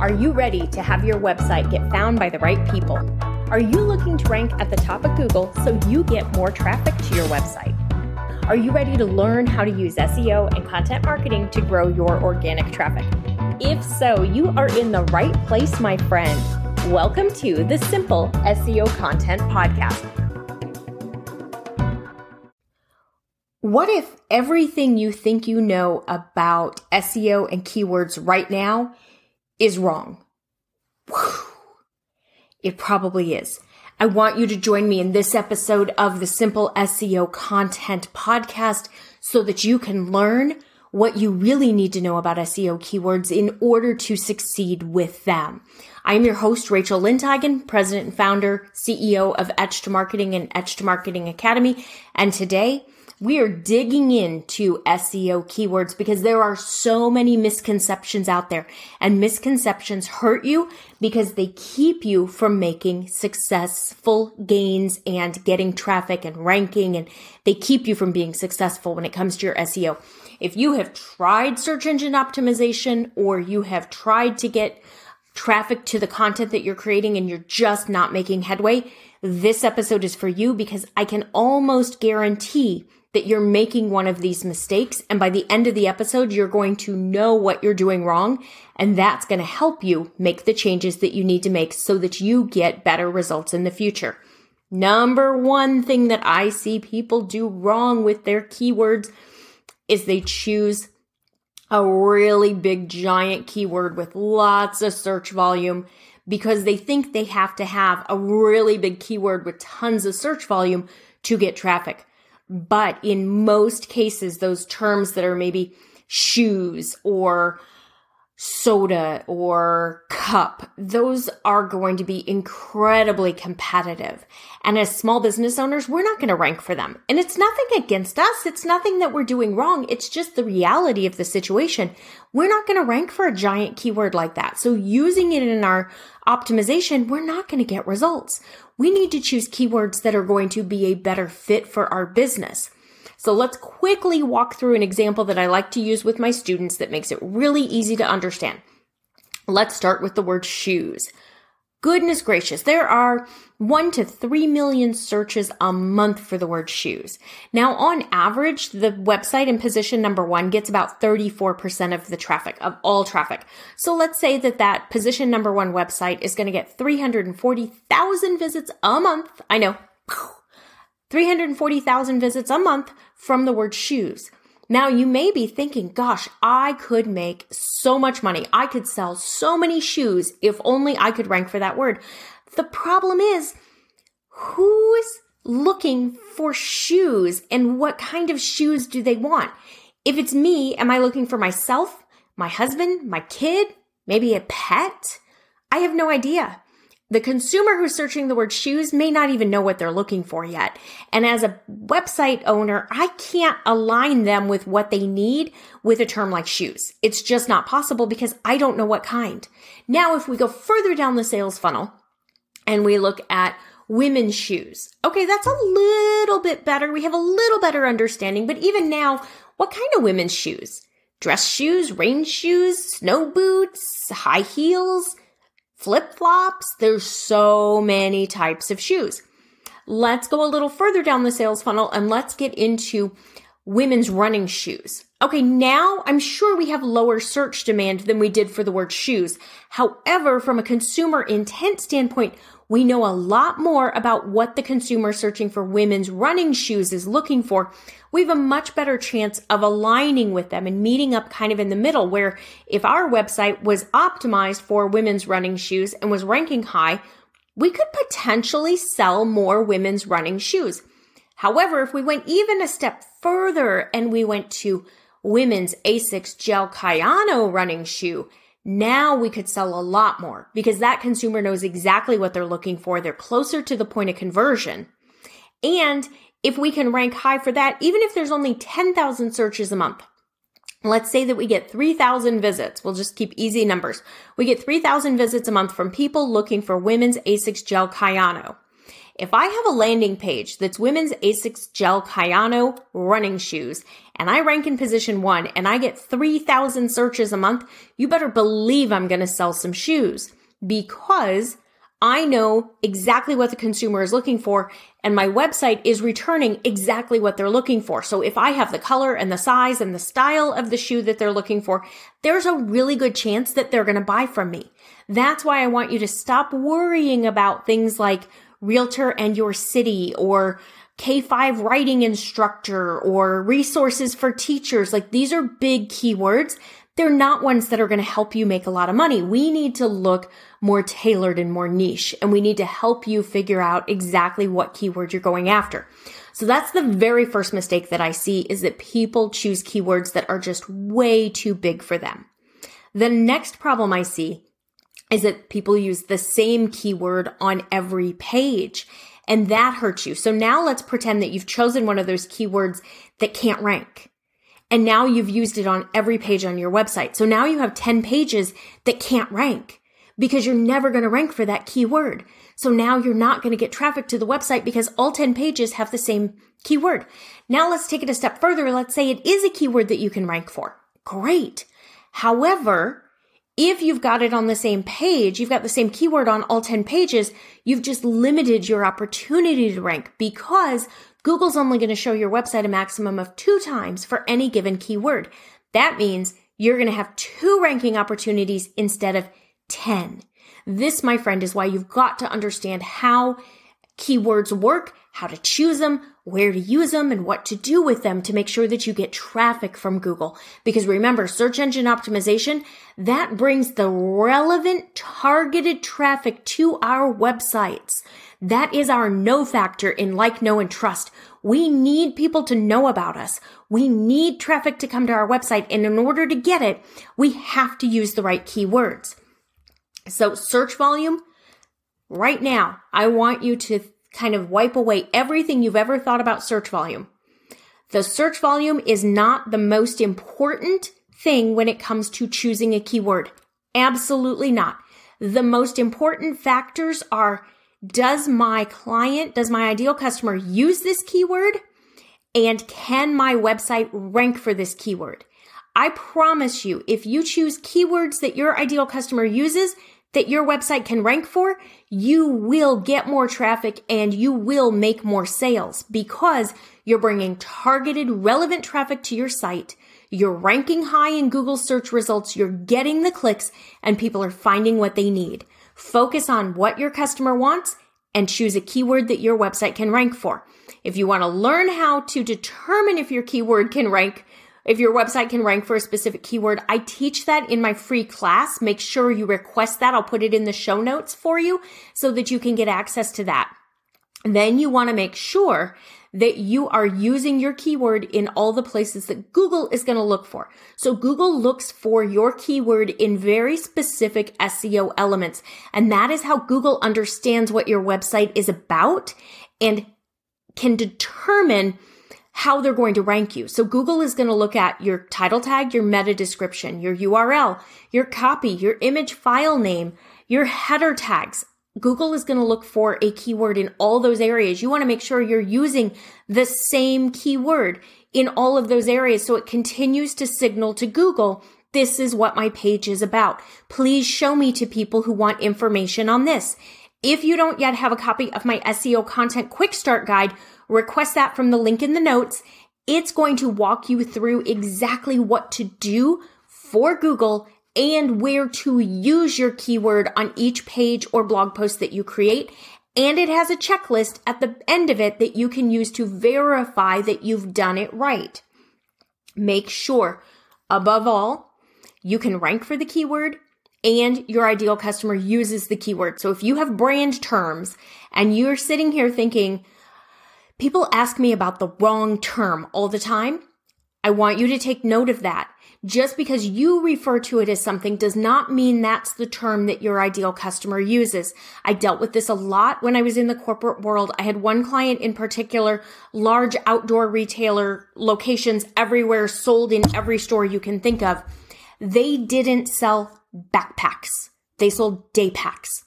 Are you ready to have your website get found by the right people? Are you looking to rank at the top of Google so you get more traffic to your website? Are you ready to learn how to use SEO and content marketing to grow your organic traffic? If so, you are in the right place, my friend. Welcome to the Simple SEO Content Podcast. What if everything you think you know about SEO and keywords right now is wrong? It probably is. I want you to join me in this episode of the Simple SEO Content Podcast so that you can learn what you really need to know about SEO keywords in order to succeed with them. I'm your host, Rachel Lindhagen, president and founder, CEO of Etched Marketing and Etched Marketing Academy. And today we are digging into SEO keywords because there are so many misconceptions out there and misconceptions hurt you because they keep you from making successful gains and getting traffic and ranking and they keep you from being successful when it comes to your SEO. If you have tried search engine optimization or you have tried to get traffic to the content that you're creating and you're just not making headway, this episode is for you because I can almost guarantee that you're making one of these mistakes. And by the end of the episode, you're going to know what you're doing wrong. And that's going to help you make the changes that you need to make so that you get better results in the future. Number one thing that I see people do wrong with their keywords is they choose a really big giant keyword with lots of search volume because they think they have to have a really big keyword with tons of search volume to get traffic. But in most cases, those terms that are maybe shoes or soda or cup, those are going to be incredibly competitive. And as small business owners, we're not going to rank for them. And it's nothing against us. It's nothing that we're doing wrong. It's just the reality of the situation. We're not going to rank for a giant keyword like that. So using it in our optimization, we're not going to get results. We need to choose keywords that are going to be a better fit for our business. So let's quickly walk through an example that I like to use with my students that makes it really easy to understand. Let's start with the word shoes. Goodness gracious, there are one to three million searches a month for the word shoes. Now, on average, the website in position number one gets about 34% of the traffic, of all traffic. So let's say that that position number one website is going to get 340,000 visits a month. I know. 340,000 visits a month from the word shoes. Now you may be thinking, gosh, I could make so much money. I could sell so many shoes if only I could rank for that word. The problem is, who's looking for shoes and what kind of shoes do they want? If it's me, am I looking for myself, my husband, my kid, maybe a pet? I have no idea. The consumer who's searching the word shoes may not even know what they're looking for yet. And as a website owner, I can't align them with what they need with a term like shoes. It's just not possible because I don't know what kind. Now, if we go further down the sales funnel and we look at women's shoes, okay, that's a little bit better. We have a little better understanding, but even now, what kind of women's shoes? Dress shoes, rain shoes, snow boots, high heels? Flip flops. There's so many types of shoes. Let's go a little further down the sales funnel and let's get into women's running shoes. Okay, now I'm sure we have lower search demand than we did for the word shoes. However, from a consumer intent standpoint, we know a lot more about what the consumer searching for women's running shoes is looking for. We have a much better chance of aligning with them and meeting up kind of in the middle where if our website was optimized for women's running shoes and was ranking high, we could potentially sell more women's running shoes. However, if we went even a step further and we went to women's Asics Gel Kayano running shoe, now we could sell a lot more because that consumer knows exactly what they're looking for. They're closer to the point of conversion. And if we can rank high for that, even if there's only 10,000 searches a month, let's say that we get 3,000 visits. We'll just keep easy numbers. We get 3,000 visits a month from people looking for women's Asics Gel Kayano. If I have a landing page that's women's Asics Gel Kayano running shoes and I rank in position one and I get 3,000 searches a month, you better believe I'm going to sell some shoes because I know exactly what the consumer is looking for and my website is returning exactly what they're looking for. So if I have the color and the size and the style of the shoe that they're looking for, there's a really good chance that they're going to buy from me. That's why I want you to stop worrying about things like realtor and your city or K5 writing instructor or resources for teachers. Like these are big keywords. They're not ones that are going to help you make a lot of money. We need to look more tailored and more niche and we need to help you figure out exactly what keyword you're going after. So that's the very first mistake that I see is that people choose keywords that are just way too big for them. The next problem I see is that people use the same keyword on every page and that hurts you. So now let's pretend that you've chosen one of those keywords that can't rank. And now you've used it on every page on your website. So now you have 10 pages that can't rank because you're never going to rank for that keyword. So now you're not going to get traffic to the website because all 10 pages have the same keyword. Now let's take it a step further. Let's say it is a keyword that you can rank for. Great. However, if you've got it on the same page, you've got the same keyword on all 10 pages, you've just limited your opportunity to rank because Google's only going to show your website a maximum of two times for any given keyword. That means you're going to have two ranking opportunities instead of 10. This, my friend, is why you've got to understand how keywords work, how to choose them, where to use them, and what to do with them to make sure that you get traffic from Google. Because remember, search engine optimization, that brings the relevant targeted traffic to our websites. That is our know factor in like, know, and trust. We need people to know about us. We need traffic to come to our website. And in order to get it, we have to use the right keywords. So search volume, right now, I want you to kind of wipe away everything you've ever thought about search volume. The search volume is not the most important thing when it comes to choosing a keyword. Absolutely not. The most important factors are does my client, does my ideal customer use this keyword? And can my website rank for this keyword? I promise you, if you choose keywords that your ideal customer uses, that your website can rank for, you will get more traffic and you will make more sales because you're bringing targeted relevant traffic to your site. You're ranking high in Google search results. You're getting the clicks and people are finding what they need. Focus on what your customer wants and choose a keyword that your website can rank for. If you want to learn how to determine if your keyword can rank, if your website can rank for a specific keyword, I teach that in my free class. Make sure you request that. I'll put it in the show notes for you so that you can get access to that. Then you want to make sure that you are using your keyword in all the places that Google is going to look for. So Google looks for your keyword in very specific SEO elements. And that is how Google understands what your website is about and can determine how they're going to rank you. So Google is going to look at your title tag, your meta description, your URL, your copy, your image file name, your header tags. Google is going to look for a keyword in all those areas. You want to make sure you're using the same keyword in all of those areas so it continues to signal to Google this is what my page is about. Please show me to people who want information on this. If you don't yet have a copy of my SEO content quick start guide, request that from the link in the notes. It's going to walk you through exactly what to do for Google and where to use your keyword on each page or blog post that you create. And it has a checklist at the end of it that you can use to verify that you've done it right. Make sure, above all, you can rank for the keyword and your ideal customer uses the keyword. So if you have brand terms and you're sitting here thinking, people ask me about the wrong term all the time, I want you to take note of that. Just because you refer to it as something does not mean that's the term that your ideal customer uses. I dealt with this a lot when I was in the corporate world. I had one client in particular, large outdoor retailer locations everywhere, sold in every store you can think of. They didn't sell backpacks. They sold day packs.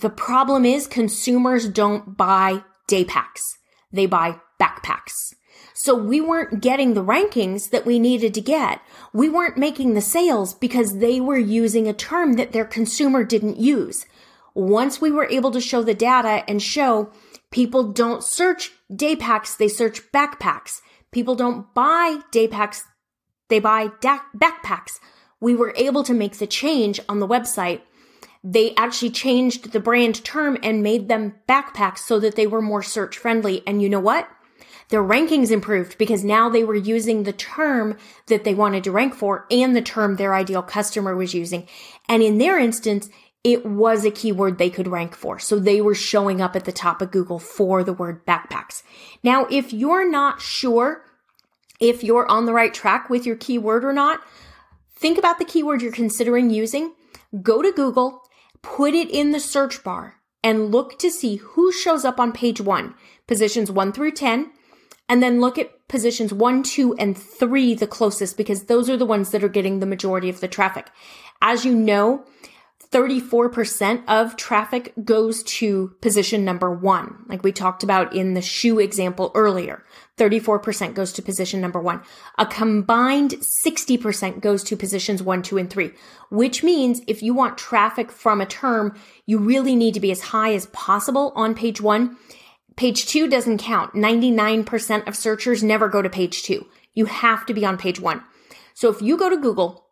The problem is consumers don't buy day packs. They buy backpacks. So we weren't getting the rankings that we needed to get. We weren't making the sales because they were using a term that their consumer didn't use. Once we were able to show the data and show people don't search day packs, they search backpacks. People don't buy day packs, they buy da- backpacks. We were able to make the change on the website. They actually changed the brand term and made them backpacks so that they were more search friendly. And you know what? Their rankings improved because now they were using the term that they wanted to rank for and the term their ideal customer was using. And in their instance, it was a keyword they could rank for. So they were showing up at the top of Google for the word backpacks. Now, if you're not sure if you're on the right track with your keyword or not, think about the keyword you're considering using. Go to Google, put it in the search bar and look to see who shows up on page one, positions one through 10, and then look at positions one, two, and three the closest because those are the ones that are getting the majority of the traffic. As you know, 34% of traffic goes to position number one, like we talked about in the shoe example earlier. 34% goes to position number one. A combined 60% goes to positions one, two, and three, which means if you want traffic from a term, you really need to be as high as possible on page one. Page two doesn't count. 99% of searchers never go to page two. You have to be on page one. So if you go to Google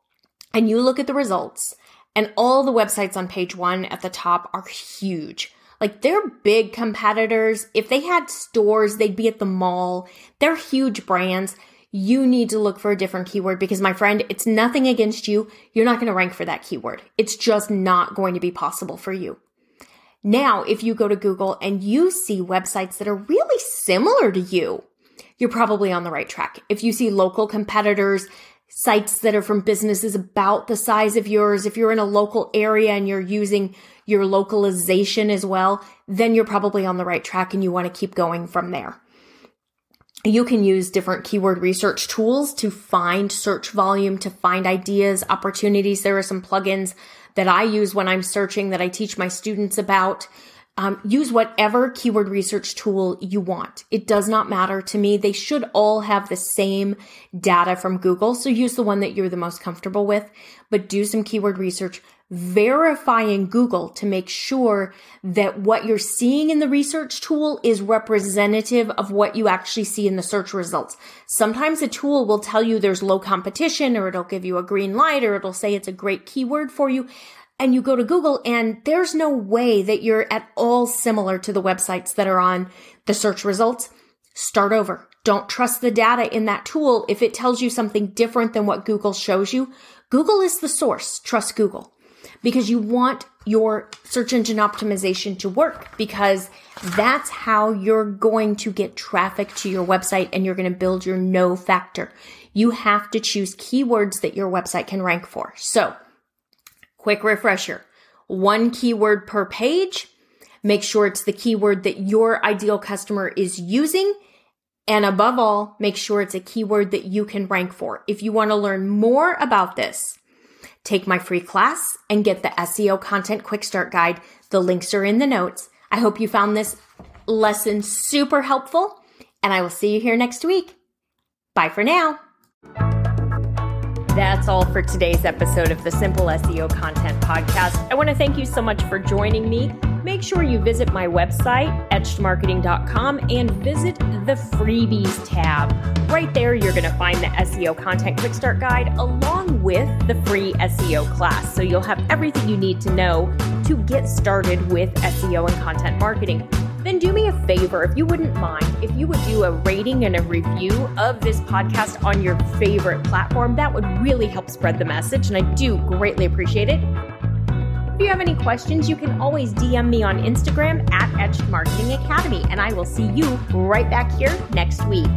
and you look at the results, and all the websites on page one at the top are huge. Like they're big competitors. If they had stores, they'd be at the mall. They're huge brands. You need to look for a different keyword because my friend, it's nothing against you. You're not going to rank for that keyword. It's just not going to be possible for you. Now, if you go to Google and you see websites that are really similar to you, you're probably on the right track. If you see local competitors sites that are from businesses about the size of yours, if you're in a local area and you're using your localization as well, then you're probably on the right track and you want to keep going from there. You can use different keyword research tools to find search volume, to find ideas, opportunities. There are some plugins that I use when I'm searching that I teach my students about. Um, use whatever keyword research tool you want. It does not matter to me. They should all have the same data from Google. So use the one that you're the most comfortable with, but do some keyword research. verifying Google to make sure that what you're seeing in the research tool is representative of what you actually see in the search results. Sometimes a tool will tell you there's low competition or it'll give you a green light or it'll say it's a great keyword for you and you go to Google and there's no way that you're at all similar to the websites that are on the search results, start over. Don't trust the data in that tool. If it tells you something different than what Google shows you, Google is the source. Trust Google because you want your search engine optimization to work because that's how you're going to get traffic to your website and you're going to build your know factor. You have to choose keywords that your website can rank for. So Quick refresher. One keyword per page. Make sure it's the keyword that your ideal customer is using. And above all, make sure it's a keyword that you can rank for. If you want to learn more about this, take my free class and get the SEO content quick start guide. The links are in the notes. I hope you found this lesson super helpful and I will see you here next week. Bye for now. That's all for today's episode of the Simple SEO Content Podcast. I want to thank you so much for joining me. Make sure you visit my website, etchedmarketing.com, and visit the freebies tab. Right there, you're going to find the SEO Content Quick Start Guide along with the free SEO class. So you'll have everything you need to know to get started with SEO and content marketing do me a favor, if you wouldn't mind, if you would do a rating and a review of this podcast on your favorite platform, that would really help spread the message, and I do greatly appreciate it. If you have any questions, you can always DM me on Instagram at Etched Marketing Academy, and I will see you right back here next week.